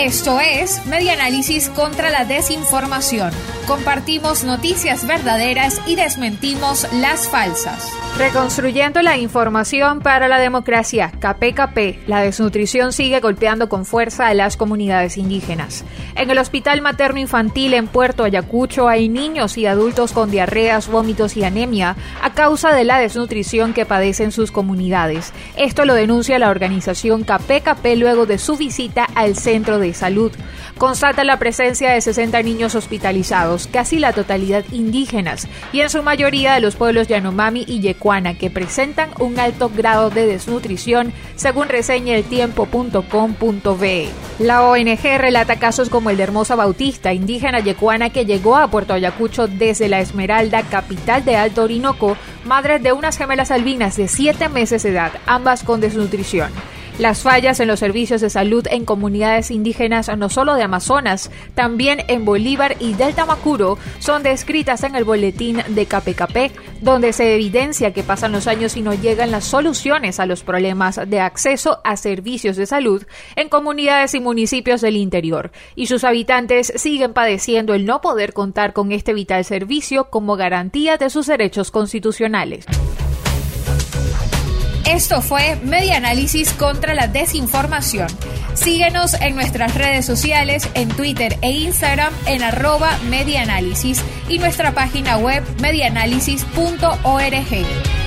Esto es Media Análisis contra la Desinformación. Compartimos noticias verdaderas y desmentimos las falsas. Reconstruyendo la información para la democracia, KPKP, la desnutrición sigue golpeando con fuerza a las comunidades indígenas. En el Hospital Materno Infantil en Puerto Ayacucho hay niños y adultos con diarreas, vómitos y anemia a causa de la desnutrición que padecen sus comunidades. Esto lo denuncia la organización KPKP luego de su visita al centro de salud. Constata la presencia de 60 niños hospitalizados, casi la totalidad indígenas, y en su mayoría de los pueblos Yanomami y Yecuana, que presentan un alto grado de desnutrición, según reseña el tiempo.com.be. La ONG relata casos como el de Hermosa Bautista, indígena yecuana que llegó a Puerto Ayacucho desde la Esmeralda, capital de Alto Orinoco, madre de unas gemelas albinas de 7 meses de edad, ambas con desnutrición. Las fallas en los servicios de salud en comunidades indígenas no solo de Amazonas, también en Bolívar y Delta Macuro son descritas en el boletín de KPKP, donde se evidencia que pasan los años y no llegan las soluciones a los problemas de acceso a servicios de salud en comunidades y municipios del interior, y sus habitantes siguen padeciendo el no poder contar con este vital servicio como garantía de sus derechos constitucionales. Esto fue Media Análisis contra la Desinformación. Síguenos en nuestras redes sociales, en Twitter e Instagram en arroba medianálisis y nuestra página web medianálisis.org.